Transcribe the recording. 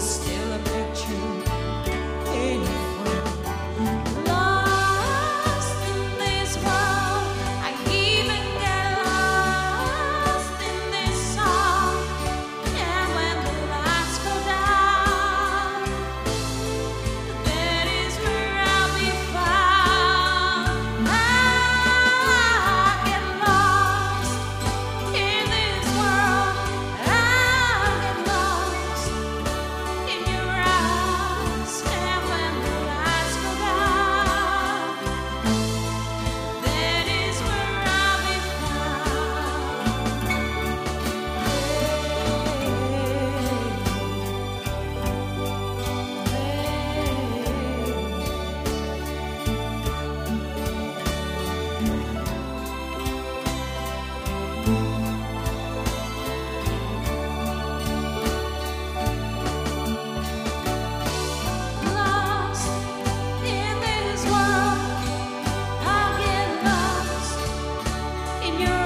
still. in your